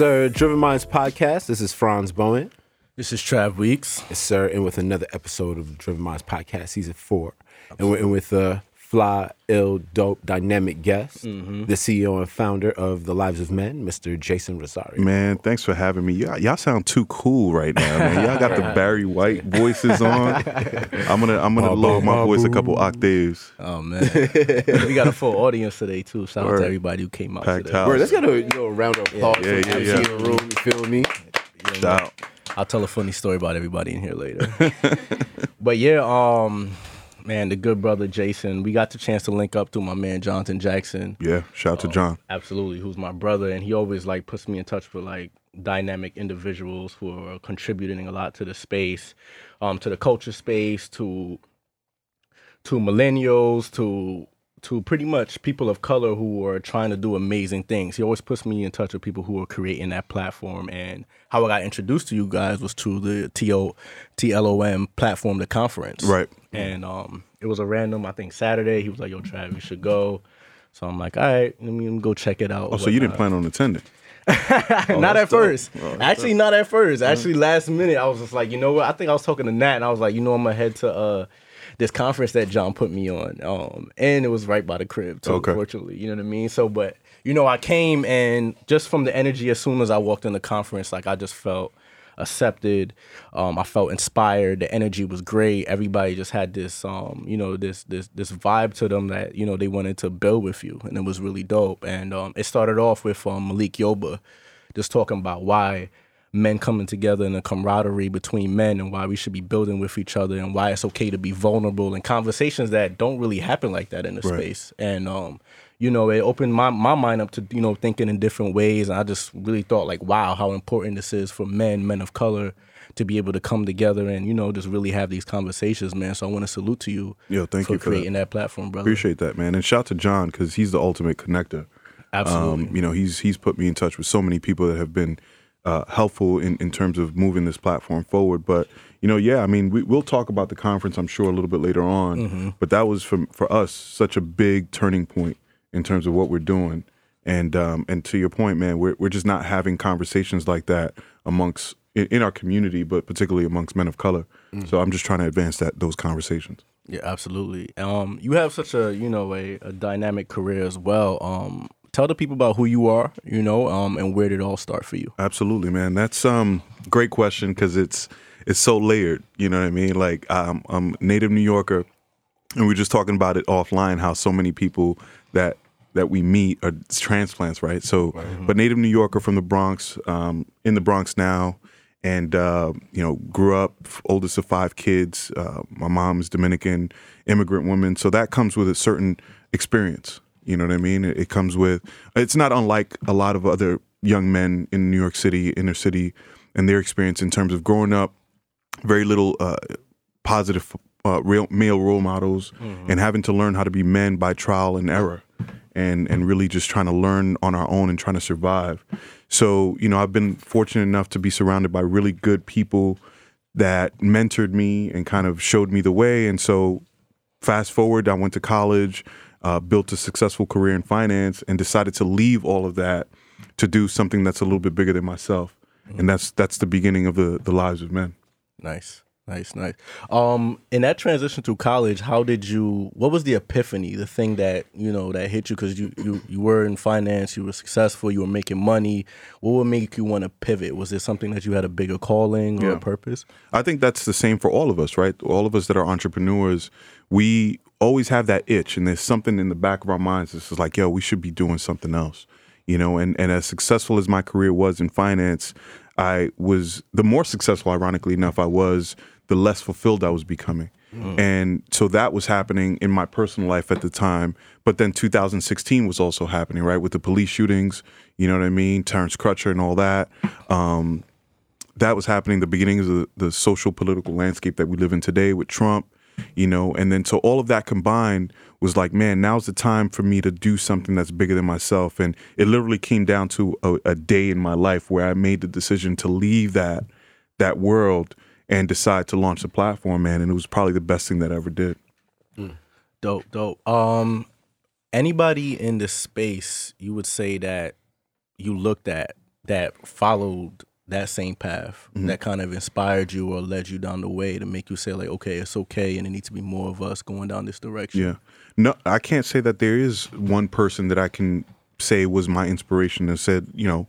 sir. Driven Minds podcast. This is Franz Bowen. This is Trav Weeks. Yes, sir. And with another episode of Driven Minds podcast, season four. And, we're, in with a fly, ill, dope, dynamic guest, Mm-hmm. the CEO and founder of The Lives of Men, Mr. Jason Rosario. Man, thanks for having me. Y'all, y'all sound too cool right now, man. Y'all got the Barry White voices on. I'm gonna I'm gonna Ba, lower ba, my ba, voice a couple octaves. Oh man, we got a full audience today too. Shout out to everybody who came out Packed today. house. Word, let's get a you know, round of applause Yeah, for yeah, MC yeah. room. You feel me? Shout out. I'll tell a funny story about everybody in here later. but yeah, um, man, the good brother Jason, we got the chance to link up to my man Jonathan Jackson. Yeah, shout out to John. Absolutely, who's my brother, and he always like puts me in touch with like dynamic individuals who are contributing a lot to the space, um, to the culture space, to to millennials, to to pretty much people of color who are trying to do amazing things. He always puts me in touch with people who are creating that platform. And how I got introduced to you guys was through the TO TLOM platform, the conference. Right. And um, it was a random, I think Saturday. He was like, "Yo, Trav, you should go." So I'm like, "All right, let me go check it out." Oh, so you didn't plan on attending? not at first. Oh, Actually, not at first. Actually, last minute, I was just like, you know what? I think I was talking to Nat, and I was like, you know, I'm gonna head to uh this conference that John put me on. Um, and it was right by the crib, too, Okay. fortunately. You know what I mean? So, but you know, I came and just from the energy, as soon as I walked in the conference, like I just felt accepted. Um, I felt inspired. The energy was great. Everybody just had this, um, you know, this this this vibe to them that you know they wanted to build with you, and it was really dope. And um, it started off with um, Malik Yoba just talking about why men coming together and the camaraderie between men and why we should be building with each other and why it's okay to be vulnerable and conversations that don't really happen like that in the Right. space. And um, you know, it opened my, my mind up to, you know, thinking in different ways. And I just really thought like, wow, how important this is for men, men of color, to be able to come together and, you know, just really have these conversations, man. So I want to salute to you Yo, thank for you for creating that. that. platform, brother. Appreciate that, man. And shout out to John because he's the ultimate connector. Absolutely. Um, you know, he's he's put me in touch with so many people that have been uh, helpful in, in terms of moving this platform forward. But you know, yeah, I mean, we, we'll talk about the conference, I'm sure, a little bit later on. Mm-hmm. But that was for for us such a big turning point in terms of what we're doing. And um, and to your point, man, we're we're just not having conversations like that amongst in, in our community, but particularly amongst men of color. Mm. So I'm just trying to advance that those conversations. Yeah, absolutely. Um, you have such a you know a, a dynamic career as well. Um, tell the people about who you are, you know, um, and where did it all start for you? Absolutely, man. That's um great question because it's it's so layered. You know what I mean? Like um, I'm a native New Yorker, and we are just talking about it offline. How so many people that that we meet are transplants, right? So, but native New Yorker from the Bronx, um, in the Bronx now, and uh, you know, grew up oldest of five kids. Uh, my mom is Dominican immigrant woman, so that comes with a certain experience. You know what I mean? It, it comes with. It's not unlike a lot of other young men in New York City, inner city, and their experience in terms of growing up, very little uh, positive uh, real male role models, and having to learn how to be men by trial and error, and and really just trying to learn on our own and trying to survive. So you know, I've been fortunate enough to be surrounded by really good people that mentored me and kind of showed me the way. And so, fast forward, I went to college, uh, built a successful career in finance, and decided to leave all of that to do something that's a little bit bigger than myself. And that's that's the beginning of the the lives of men. Nice, nice, nice. Um, in that transition through college, how did you? What was the epiphany? The thing that you know that hit you because you you you were in finance, you were successful, you were making money. What would make you want to pivot? Was it something that you had a bigger calling or Yeah. a purpose? I think that's the same for all of us, right? All of us that are entrepreneurs, we always have that itch, and there's something in the back of our minds that's just like, yo, we should be doing something else, you know. And and as successful as my career was in finance, I was the more successful, ironically enough, I was, the less fulfilled I was becoming. And so that was happening in my personal life at the time. But then 2016 was also happening, right? With the police shootings, you know what I mean? Terrence Crutcher and all that. Um, that was happening the beginnings of the, the social political landscape that we live in today with Trump, you know, and then so all of that combined was like, man, now's the time for me to do something that's bigger than myself. And it literally came down to a, a day in my life where I made the decision to leave that that world and decide to launch the platform, man. And it was probably the best thing that I ever did. Dope, dope. Um, anybody in this space, you would say that you looked at that followed that same path Mm-hmm. that kind of inspired you or led you down the way to make you say like, okay, it's okay, and there needs to be more of us going down this direction. Yeah. No, I can't say that there is one person that I can say was my inspiration and said, you know,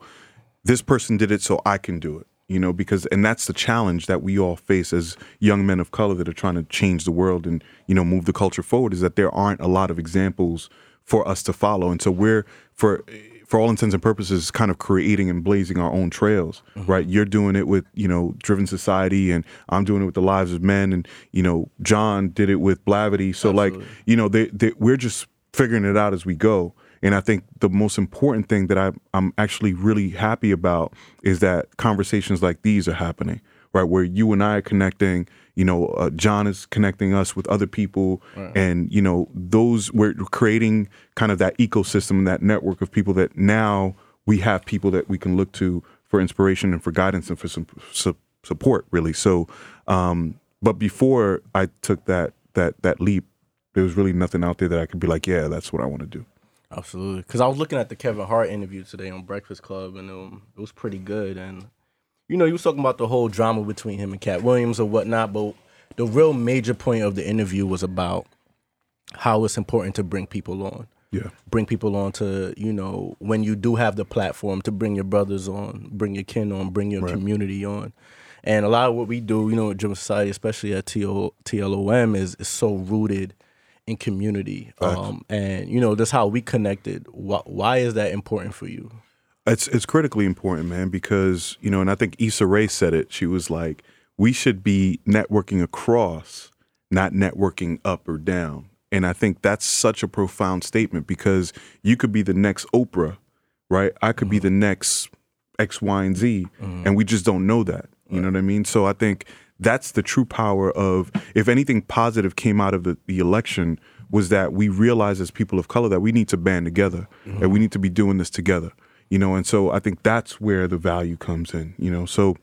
this person did it so I can do it. You know, because and that's the challenge that we all face as young men of color that are trying to change the world and, you know, move the culture forward is that there aren't a lot of examples for us to follow. And so we're for for all intents and purposes kind of creating and blazing our own trails, mm-hmm. right? You're doing it with, you know, Driven Society and I'm doing it with the lives of men and, you know, John did it with Blavity. So like, you know, they, they we're just figuring it out as we go. And I think the most important thing that I, I'm actually really happy about is that conversations like these are happening, right? Where you and I are connecting, you know, uh, John is connecting us with other people. And, you know, those, we're creating kind of that ecosystem, that network of people that now we have people that we can look to for inspiration and for guidance and for some su- support, really. So, um, but before I took that, that, that leap, there was really nothing out there that I could be like, yeah, that's what I want to do. Absolutely. Because I was looking at the Kevin Hart interview today on Breakfast Club, and um, it was pretty good. And you know, you was talking about the whole drama between him and Katt Williams or whatnot. But the real major point of the interview was about how it's important to bring people on. Yeah. Bring people on to, you know, when you do have the platform to bring your brothers on, bring your kin on, bring your community on. And a lot of what we do, you know, at Driven Society, especially at TLOM, is, is so rooted in community. Um, and, you know, that's how we connected. Why, why is that important for you? It's it's critically important, man, because you know, and I think Issa Rae said it. She was like, "We should be networking across, not networking up or down." And I think that's such a profound statement because you could be the next Oprah, right? I could be mm-hmm. the next X, Y, and Z, mm-hmm. and we just don't know that. You know what I mean? So I think that's the true power of if anything positive came out of the, the election was that we realize as people of color that we need to band together and we mm-hmm. need to be doing this together. You know, and so I think that's where the value comes in, you know. So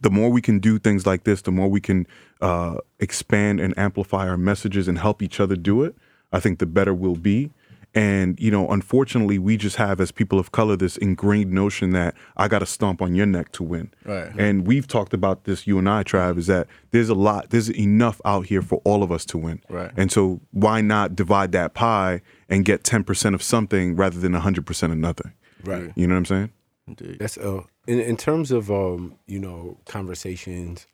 the more we can do things like this, the more we can uh, expand and amplify our messages and help each other do it, I think the better we'll be. And, you know, unfortunately, we just have, as people of color, this ingrained notion that I got to stomp on your neck to win. Right. And we've talked about this, you and I, Trav, is that there's a lot, there's enough out here for all of us to win. Right. And so why not divide that pie and get 10% of something rather than 100% of nothing? Right. You know what I'm saying? Indeed. That's uh in in terms of um, you know, conversations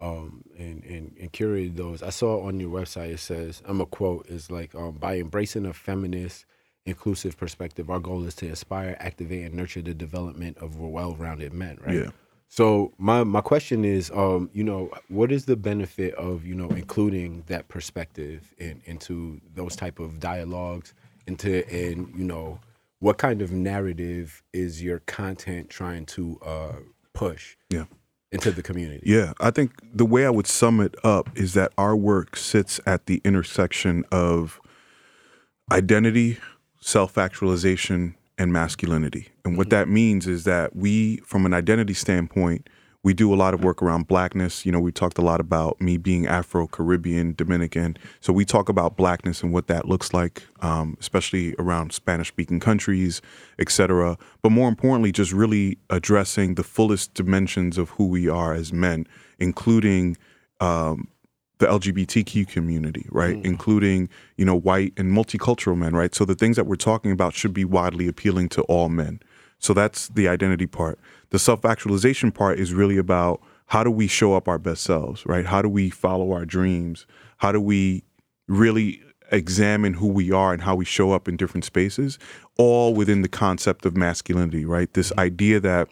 um and, and and curated those. I saw on your website it says I'm a quote is like um by embracing a feminist inclusive perspective, our goal is to inspire, activate, and nurture the development of well rounded men, right? Yeah. So my my question is, um, you know, what is the benefit of you know including that perspective in, into those type of dialogues, into and you know, what kind of narrative is your content trying to uh, push Yeah. into the community? Yeah, I think the way I would sum it up is that our work sits at the intersection of identity, self actualization, and masculinity. And what that means is that we, from an identity standpoint, we do a lot of work around blackness. You know, we talked a lot about me being Afro Caribbean, Dominican. So we talk about blackness and what that looks like, um, especially around Spanish speaking countries, et cetera. But more importantly, just really addressing the fullest dimensions of who we are as men, including um, the LGBTQ community, right? Including, you know, white and multicultural men, right? So the things that we're talking about should be widely appealing to all men. So that's the identity part. The self actualization part is really about how do we show up our best selves, right? How do we follow our dreams? How do we really examine who we are and how we show up in different spaces, all within the concept of masculinity, right? This mm-hmm. idea that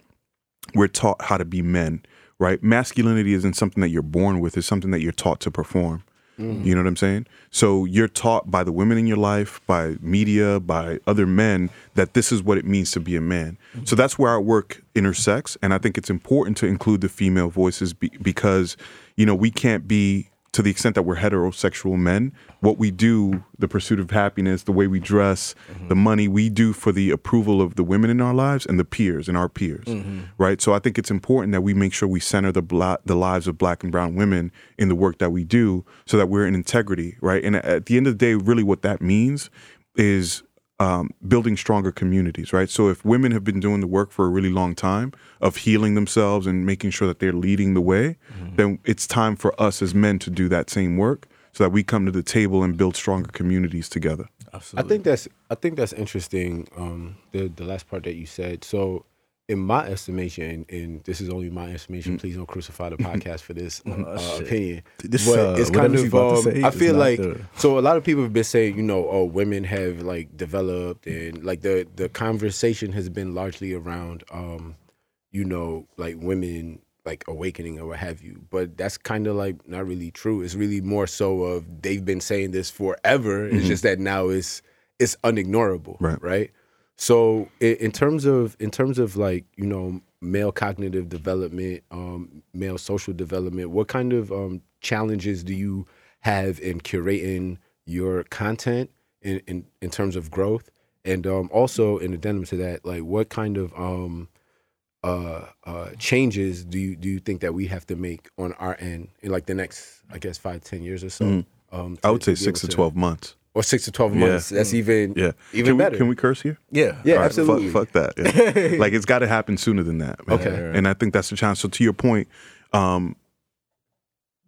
we're taught how to be men, right? Masculinity isn't something that you're born with, it's something that you're taught to perform. Mm. You know what I'm saying? So you're taught by the women in your life, by media, by other men that this is what it means to be a man. Mm-hmm. So that's where our work intersects, and I think it's important to include the female voices be, because you know we can't be to the extent that we're heterosexual men. What we do, the pursuit of happiness, the way we dress, the mm-hmm. money we do for the approval of the women in our lives and the peers and our peers, mm-hmm. right? So I think it's important that we make sure we center the bla- the lives of black and brown women in the work that we do, so that we're in integrity, right? And at the end of the day, really, what that means is um, building stronger communities, right? So if women have been doing the work for a really long time of healing themselves and making sure that they're leading the way, then it's time for us as men to do that same work so that we come to the table and build stronger communities together. Absolutely. I think that's I think that's interesting. Um, the the last part that you said. So, in my estimation, and this is only my estimation. Please don't crucify the podcast for this uh, shit. opinion. This, but uh, it's kind of. Um, I feel like the- so. A lot of people have been saying, you know, oh, women have like developed, and like the the conversation has been largely around, um, you know, like women like awakening or what have you. But that's kind of like not really true. It's really more so of they've been saying this forever. It's just that now it's it's unignorable, Right. right? So in, in terms of in terms of like you know male cognitive development, um, male social development, what kind of um, challenges do you have in curating your content in in, in terms of growth, and um, also in addendum to that, like what kind of um, uh, uh, changes do you do you think that we have to make on our end in like the next I guess five ten years or so? Um, Mm-hmm. I would say six to able twelve months. Or six to twelve Yeah. months. That's even Yeah, even can better. We, can we curse here? yeah. Yeah, right, absolutely. Fuck, fuck that. Yeah. like it's got to happen sooner than that. man. Okay. And I think that's the challenge. So to your point, um,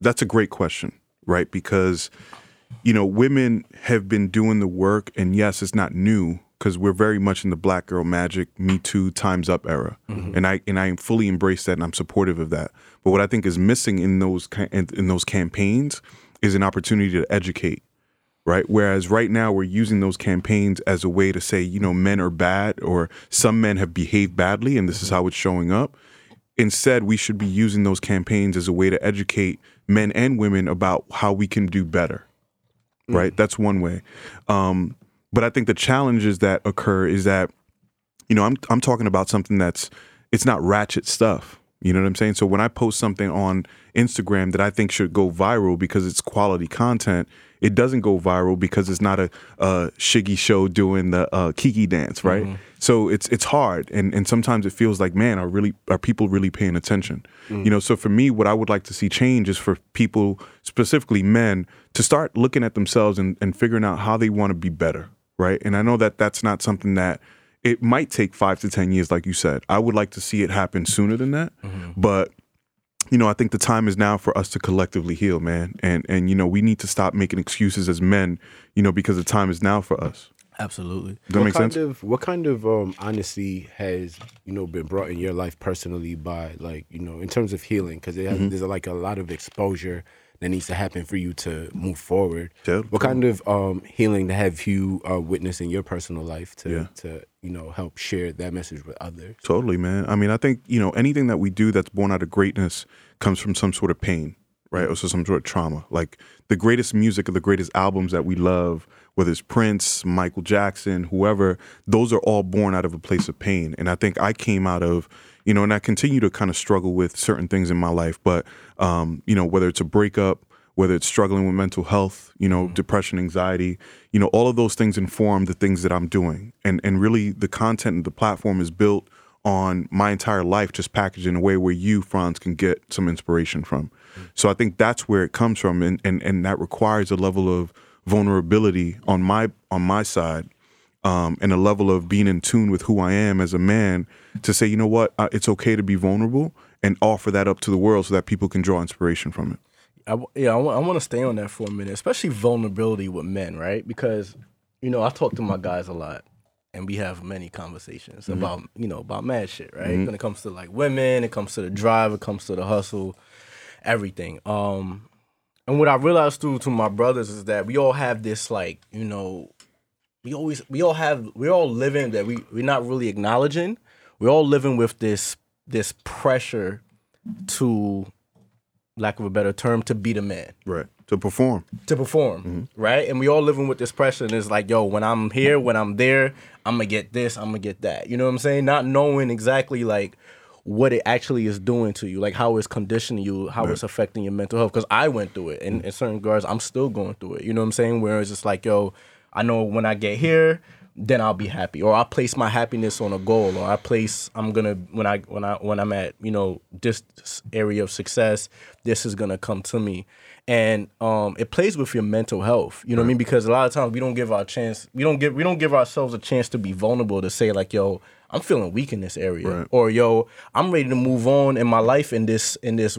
that's a great question, right? Because you know, women have been doing the work, and yes, it's not new because we're very much in the Black Girl Magic, Me Too, Times Up era, and I and I fully embrace that, and I'm supportive of that. But what I think is missing in those in, in those campaigns is an opportunity to educate right? Whereas right now we're using those campaigns as a way to say, you know, men are bad or some men have behaved badly and this is how it's showing up. Instead, we should be using those campaigns as a way to educate men and women about how we can do better. Right? That's one way. Um, but I think the challenges that occur is that, you know, I'm I'm talking about something that's it's not ratchet stuff. You know what I'm saying? So when I post something on Instagram that I think should go viral because it's quality content, it doesn't go viral because it's not a, a shiggy show doing the uh, kiki dance, right? So it's it's hard, and and sometimes it feels like, man, are really are people really paying attention? You know, so for me, what I would like to see change is for people, specifically men, to start looking at themselves and, and figuring out how they want to be better, right? And I know that that's not something that it might take five to ten years, like you said. I would like to see it happen sooner than that, but you know, I think the time is now for us to collectively heal, man. And and you know, we need to stop making excuses as men, you know, because the time is now for us. Absolutely. Does that what make kind sense? of what kind of um, honesty has you know been brought in your life personally by like you know in terms of healing because Mm-hmm. there's like a lot of exposure that needs to happen for you to move forward. What kind of um, healing have you uh, witnessed in your personal life to Yeah. to you know help share that message with others? Totally, man. I mean, I think, you know, anything that we do that's born out of greatness comes from some sort of pain, right? Or so some sort of trauma. Like the greatest music or the greatest albums that we love, whether it's Prince, Michael Jackson, whoever, those are all born out of a place of pain. And I think I came out of, you know, and I continue to kind of struggle with certain things in my life, but, um, you know, whether it's a breakup, whether it's struggling with mental health, you know, depression, anxiety, you know, all of those things inform the things that I'm doing. And and really the content and the platform is built on my entire life just packaged in a way where you, Franz, can get some inspiration from. So I think that's where it comes from and, and and that requires a level of vulnerability on my on my side um, and a level of being in tune with who I am as a man to say, you know what, uh, it's okay to be vulnerable and offer that up to the world so that people can draw inspiration from it. I, w- yeah, I want to stay on that for a minute, especially vulnerability with men, right? Because you know I talk to my guys a lot, and we have many conversations about you know about mad shit, right? When it comes to like women, it comes to the drive, it comes to the hustle, everything. Um, and what I realized through to my brothers is that we all have this like you know, we always we all have we're all living that we we're not really acknowledging. We're all living with this this pressure to lack of a better term, to be the man, Right. To perform. to perform, mm-hmm. right? And we all living with this pressure, and it's like, yo, when I'm here, when I'm there, I'm gonna get this, I'm gonna get that. You know what I'm saying? Not knowing exactly like what it actually is doing to you, like how it's conditioning you, how it's affecting your mental health. Because I went through it, and mm-hmm. in certain regards, I'm still going through it. You know what I'm saying? Whereas it's just like, yo, I know when I get here, then I'll be happy. Or I place my happiness on a goal, or I place I'm gonna when I when I when I'm at you know this area of success, this is gonna come to me, and um, it plays with your mental health. You know what I mean? Because a lot of times we don't give our chance, we don't give we don't give ourselves a chance to be vulnerable to say like, yo, I'm feeling weak in this area, Right. or yo, I'm ready to move on in my life in this in this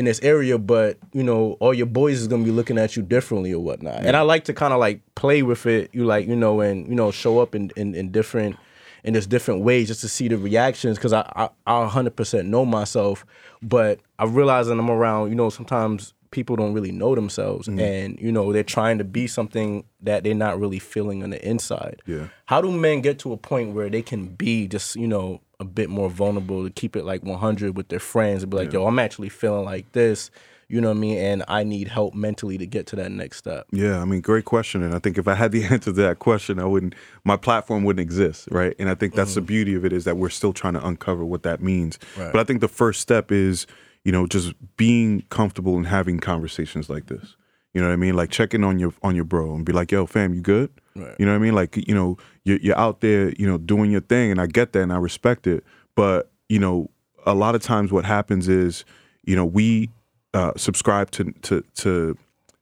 in this area, but you know, all your boys is gonna be looking at you differently or whatnot. And I like to kind of like play with it, you like, you know, and you know, show up in in, in different in this different ways just to see the reactions because I, I I 100% know myself, but I realize that I'm around, you know, sometimes people don't really know themselves mm-hmm. and you know they're trying to be something that they're not really feeling on the inside. Yeah. How do men get to a point where they can be just, you know, a bit more vulnerable to keep it like 100 with their friends and be like, yo, I'm actually feeling like this, you know what I mean? And I need help mentally to get to that next step. Yeah, I mean, great question. And I think if I had the answer to that question, I wouldn't, my platform wouldn't exist, right? And I think that's the mm-hmm. beauty of it is that we're still trying to uncover what that means. Right. But I think the first step is, you know, just being comfortable and having conversations like this. You know what I mean? Like checking on your on your bro and be like, "Yo, fam, you good?" Right. You know what I mean? Like, you know, you're, you're out there, you know, doing your thing, and I get that and I respect it. But you know, a lot of times what happens is, you know, we uh, subscribe to to to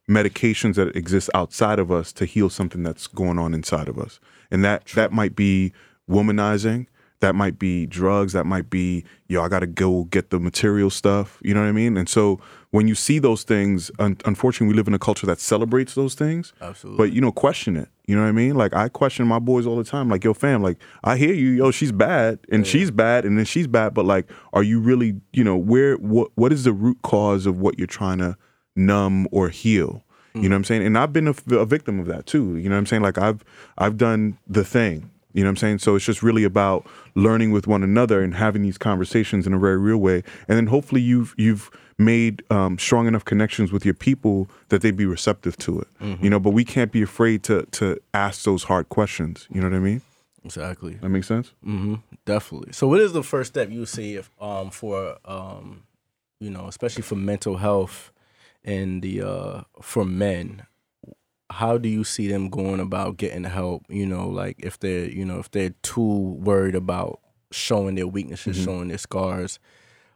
medications that exist outside of us to heal something that's going on inside of us, and that that might be womanizing. That might be drugs. That might be, yo, I got to go get the material stuff. You know what I mean? And so when you see those things, un- unfortunately, we live in a culture that celebrates those things. Absolutely. But you know, question it. You know what I mean? Like I question my boys all the time. Like, yo, fam, like I hear you, yo, she's bad, and she's bad, and then she's bad. But like, are you really, you know, where what what is the root cause of what you're trying to numb or heal? You know mm. what I'm saying? And I've been a, a victim of that too. You know what I'm saying? Like I've I've done the thing. You know what I'm saying? So it's just really about learning with one another and having these conversations in a very real way. And then hopefully you've you've made um, strong enough connections with your people that they'd be receptive to it. You know, but we can't be afraid to to ask those hard questions. You know what I mean? Exactly. That makes sense. hmm Definitely. So, what is the first step you see if, um, for, um, you know, especially for mental health and the uh, for men? How do you see them going about getting help? You know, like if they're, you know, if they're too worried about showing their weaknesses, showing their scars.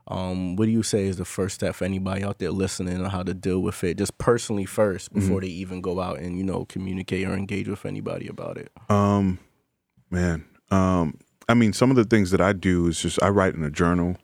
Um, what do you say is the first step for anybody out there listening on how to deal with it, just personally first, before they even go out and you know communicate or engage with anybody about it? Um, man. Um, I mean, some of the things that I do is just I write in a journal.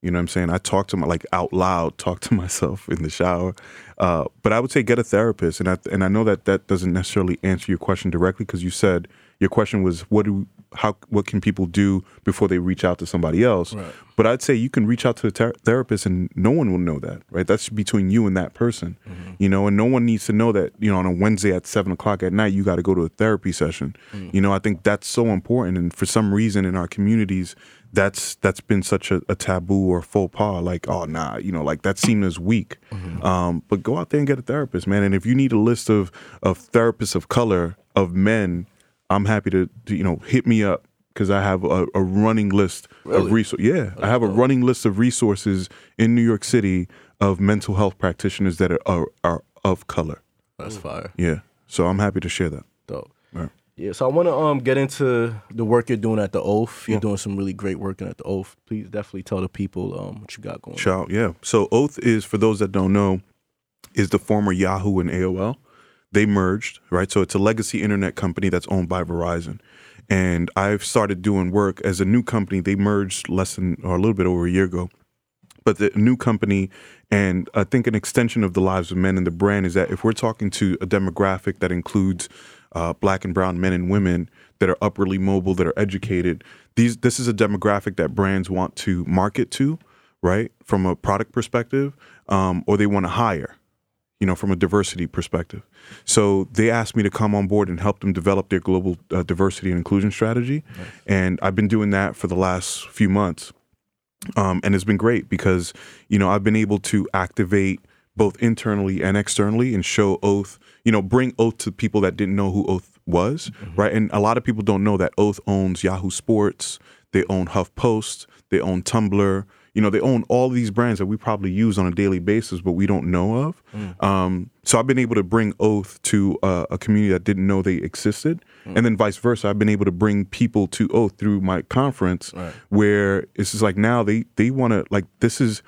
You know what I'm saying? I talk to my like out loud, talk to myself in the shower. Uh, but I would say get a therapist, and I and I know that that doesn't necessarily answer your question directly because you said your question was what do how what can people do before they reach out to somebody else? Right. But I'd say you can reach out to a ther- therapist, and no one will know that, right? That's between you and that person, mm-hmm. you know. And no one needs to know that, you know, on a Wednesday at seven o'clock at night, you got to go to a therapy session. Mm. You know, I think that's so important, and for some reason in our communities, that's that's been such a, a taboo or faux pas. Like, oh nah, you know, like that seemed as weak. Mm-hmm. Um, but go out there and get a therapist, man. And if you need a list of of therapists of color of men, I'm happy to, to you know hit me up because I have a, a running list of resources. Yeah, I have a running list of resources in New York City of mental health practitioners that are are, are of color. That's fire. Yeah, so I'm happy to share that. Dope. Right. Yeah, so I want to um get into the work you're doing at the Oath. You're doing some really great work at the Oath. Please definitely tell the people um what you got going. on. Shout, yeah. So Oath is for those that don't know, is the former Yahoo and AOL. They merged, right? So it's a legacy internet company that's owned by Verizon. And I've started doing work as a new company. They merged less than or a little bit over a year ago. But the new company, and I think an extension of the lives of men and the brand is that if we're talking to a demographic that includes uh, black and brown men and women that are upwardly mobile, that are educated, these this is a demographic that brands want to market to, right, from a product perspective, um, or they want to hire you know, from a diversity perspective. So they asked me to come on board and help them develop their global uh, diversity and inclusion strategy. And I've been doing that for the last few months. Um, and it's been great because, you know, I've been able to activate both internally and externally and show Oath, you know, bring Oath to people that didn't know who Oath was, right? And a lot of people don't know that Oath owns Yahoo Sports, they own HuffPost, they own Tumblr, you know, they own all these brands that we probably use on a daily basis, but we don't know of. Um, so I've been able to bring Oath to uh, a community that didn't know they existed, and then vice versa. I've been able to bring people to Oath through my conference, Right. where it's just like now they they want to like this is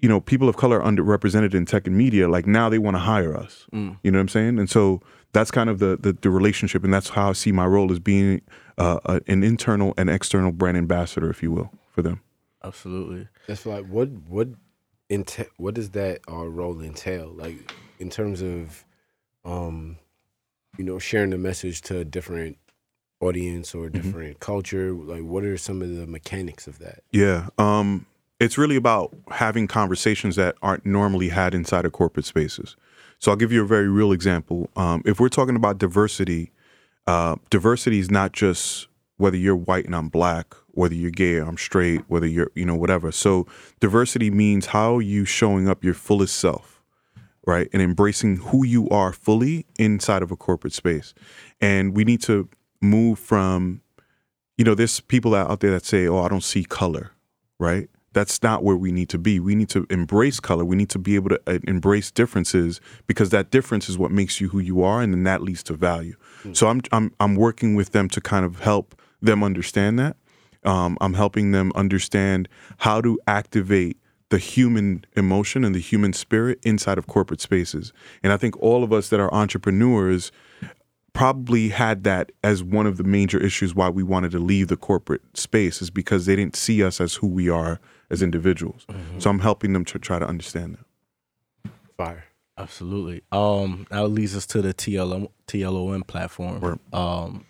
you know, people of color underrepresented in tech and media, like now they want to hire us. You know what I'm saying? And so that's kind of the, the the relationship, and that's how I see my role as being uh, a, an internal and external brand ambassador, if you will, for them. Absolutely. That's like what what enta- what does that uh, role entail? Like in terms of, um, you know, sharing the message to a different audience or a different culture. Like, what are some of the mechanics of that? Yeah. Um, it's really about having conversations that aren't normally had inside of corporate spaces. So I'll give you a very real example. Um, if we're talking about diversity, uh, diversity is not just whether you're white and I'm black, whether you're gay or I'm straight, whether you're, you know, whatever. So diversity means how you showing up your fullest self, right? And embracing who you are fully inside of a corporate space. And we need to move from, you know, there's people out there that say, oh, I don't see color, right? That's not where we need to be. We need to embrace color. We need to be able to uh, embrace differences because that difference is what makes you who you are, and then that leads to value. So I'm I'm I'm working with them to kind of help them understand that. Um, I'm helping them understand how to activate the human emotion and the human spirit inside of corporate spaces. And I think all of us that are entrepreneurs probably had that as one of the major issues why we wanted to leave the corporate space is because they didn't see us as who we are as individuals. So I'm helping them to try to understand that. Fire. Absolutely. Um, that leads us to the TLM, TLOM platform. Right. Um,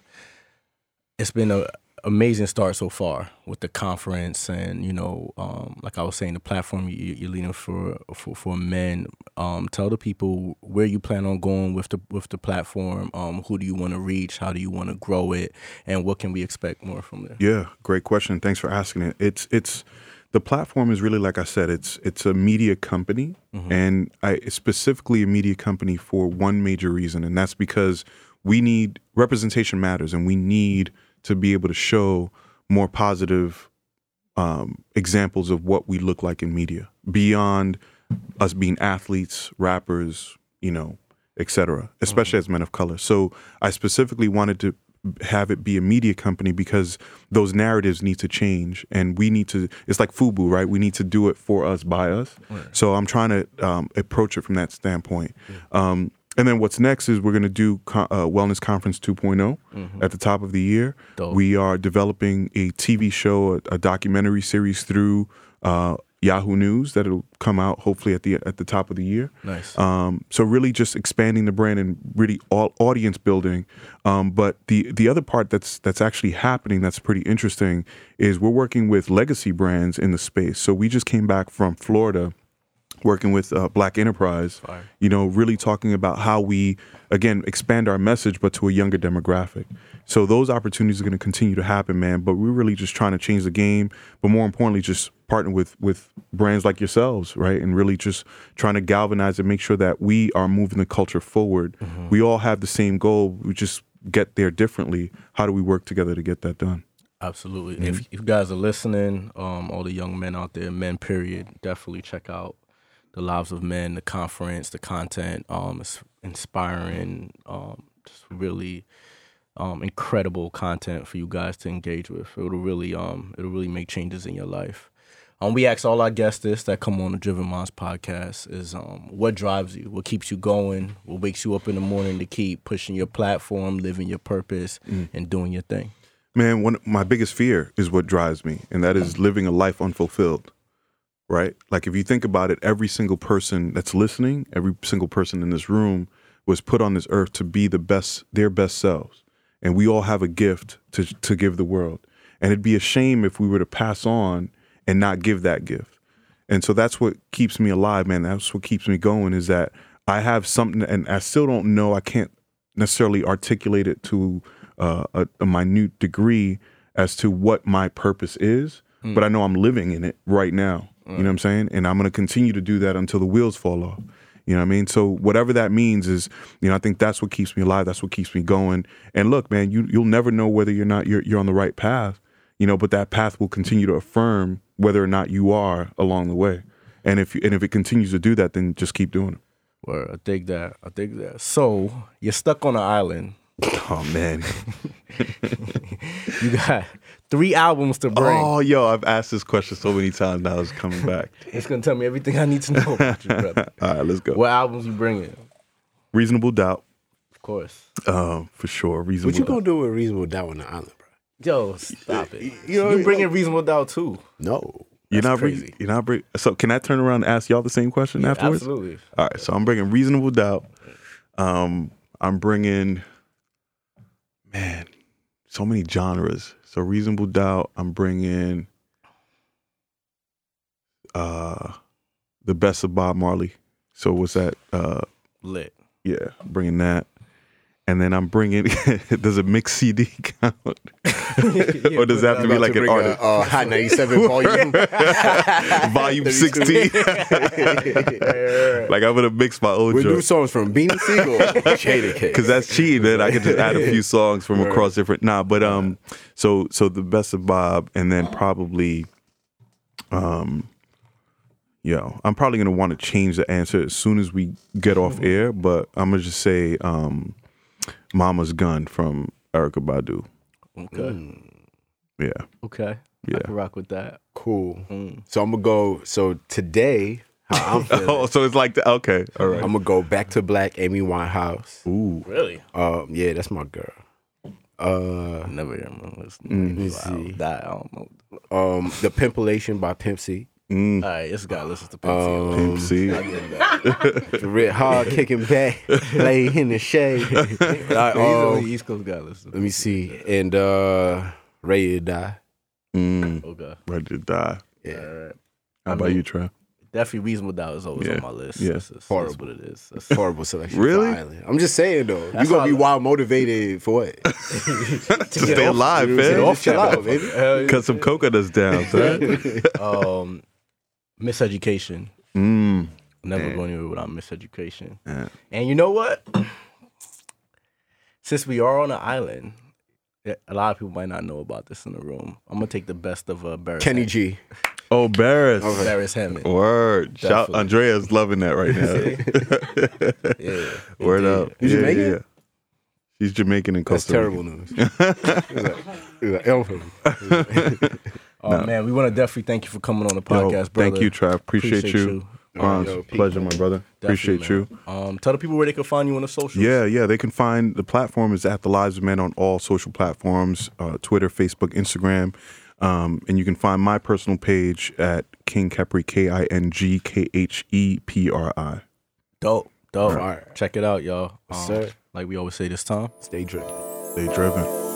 it's been a amazing start so far with the conference, and you know, um, like I was saying, the platform you, you're leading for for for men. Um, tell the people where you plan on going with the with the platform. Um, who do you want to reach? How do you want to grow it? And what can we expect more from there? Yeah, great question. Thanks for asking it. It's it's the platform is really like I said, it's it's a media company and I specifically a media company for one major reason and that's because we need representation matters and we need to be able to show more positive um, examples of what we look like in media beyond us being athletes, rappers, you know, et cetera, especially as men of color. So I specifically wanted to have it be a media company because those narratives need to change and we need to it's like fubu right? We need to do it for us by us. So i'm trying to um, approach it from that standpoint. Um, and then what's next is we're going to do co- uh, wellness conference 2 at the top of the year Dope. we are developing a tv show a, a documentary series through uh, yahoo news that'll come out hopefully at the at the top of the year Nice. um, so really just expanding the brand and really all audience building. Um, but the the other part that's that's actually happening that's pretty interesting is we're working with legacy brands in the space. So we just came back from Florida working with uh, Black Enterprise, Fire. you know, really talking about how we again expand our message, but to a younger demographic. So those opportunities are going to continue to happen, man. But we're really just trying to change the game, but more importantly, just partner with with brands like yourselves, right, and really just trying to galvanize and make sure that we are moving the culture forward. We all have the same goal. We just get there differently. How do we work together to get that done? Absolutely. If, if you guys are listening, um, all the young men out there, men period, definitely check out the Lives of Men, the conference, the content. Um, it's inspiring. Um, just really um, incredible content for you guys to engage with. It'll really um, it'll really make changes in your life. Um, we ask all our guests this that come on the Driven Minds podcast is um, what drives you, what keeps you going, what wakes you up in the morning to keep pushing your platform, living your purpose, and doing your thing. Man, one my biggest fear is what drives me, and that is living a life unfulfilled. Right? Like if you think about it, every single person that's listening, every single person in this room was put on this earth to be the best, their best selves. And we all have a gift to to give the world. And it'd be a shame if we were to pass on and not give that gift. And so that's what keeps me alive, man. That's what keeps me going is that I have something and I still don't know, I can't necessarily articulate it to uh, a, a minute degree as to what my purpose is, but I know I'm living in it right now. You know what I'm saying? And I'm going to continue to do that until the wheels fall off. You know what I mean? So whatever that means is, you know, I think that's what keeps me alive. That's what keeps me going. And look, man, you you'll never know whether you're not you're you're on the right path. you know, but that path will continue to affirm whether or not you are along the way. And if and if it continues to do that, then just keep doing it. Word, I dig that. I dig that. So you're stuck on an island. Oh man. You got three albums to bring. Oh yo, I've asked this question so many times now it's coming back. It's gonna tell me everything I need to know about you, brother. All right, let's go. What albums you bringing? Reasonable doubt, Of course. um, for sure. Reasonable What you gonna do with reasonable doubt on the island, bro? Yo, stop it. You know, You, know, bringing Reasonable Doubt too. No. You're not bring, crazy. You're not bring, So can I turn around and ask y'all the same question afterwards? Absolutely. All right, so I'm bringing reasonable doubt. Um, I'm bringing, man, so many genres. So reasonable doubt. I'm bringing, uh, the best of Bob Marley. So what's that? Uh, Lit. yeah, bringing that. And then I'm bringing. does a mix CD count, or does it have to be like an Bring a, artist? uh, Hot 97 volume. Volume 16. like I'm gonna mix my own With new joint. songs from Beanie Sigel, Jada Kiss. Cause that's cheating, man. I could just add a few songs from across different. Nah, but um, so so the best of Bob, and then probably, um, yo, I'm probably gonna want to change the answer as soon as we get off air. But I'm gonna just say, um, Mama's Gun from Erykah Badu. Okay. Yeah, Okay. Yeah. I can rock with that. cool. Mm. So I'm gonna go. So today, how I'm feeling, Oh, so it's like the, okay, all right. I'm gonna go back to black Amy Winehouse. Ooh, Really? Um, yeah, that's my girl. Uh, Never hear him listen. Mm. let me see. that, I don't know. Um, the Pimpalation by Pimp C. mm, All right, this guy listens to Pimp C. Um, Pimp C. I get that. Red hard kicking back, lay in the shade. Like, He's um, only East Coast guy listening. let me see. And uh, Ready to Die. mm, Okay. ready to die. Yeah. All right. How I about mean, you, Trev? Definitely Reasonable Doubt is always Yeah. on my list. Yeah. That's, that's, that's Horrible. what it is. That's Horrible selection. Really? I'm just saying though. You That's gonna be I- wild motivated for what? To stay alive, Get man. off chill out, baby. Cut some coconuts down, son. um, miseducation. mm. Never go anywhere without miseducation. Yeah. And you know what? Since we are on an island, a lot of people might not know about this in the room. I'm gonna take the best of uh, Beres. Kenny Hammond. G. Oh, Beres. Beres Hammond. Word. Shout Definitely. Andrea's loving that right now. Yeah. Word indeed. up. You Jamaican? She's Jamaican and Costa That's terrible news. He's like, he's like, "Elf." Oh man, we want to definitely thank you for coming on the Yo, podcast, brother. thank you, Trav. Appreciate, Appreciate you. you. Uh, Yo, pleasure, my brother. Appreciate Definitely, you. Um, tell the people where they can find you on the socials. Yeah, yeah. They can find the platform is at the Lives of Men on all social platforms: uh, Twitter, Facebook, Instagram, um, and you can find my personal page at King Khepri, K I N G K H E P R I. Dope, dope. Fire. Check it out, y'all. Um, sir. Like we always say this time. Stay driven. Stay driven.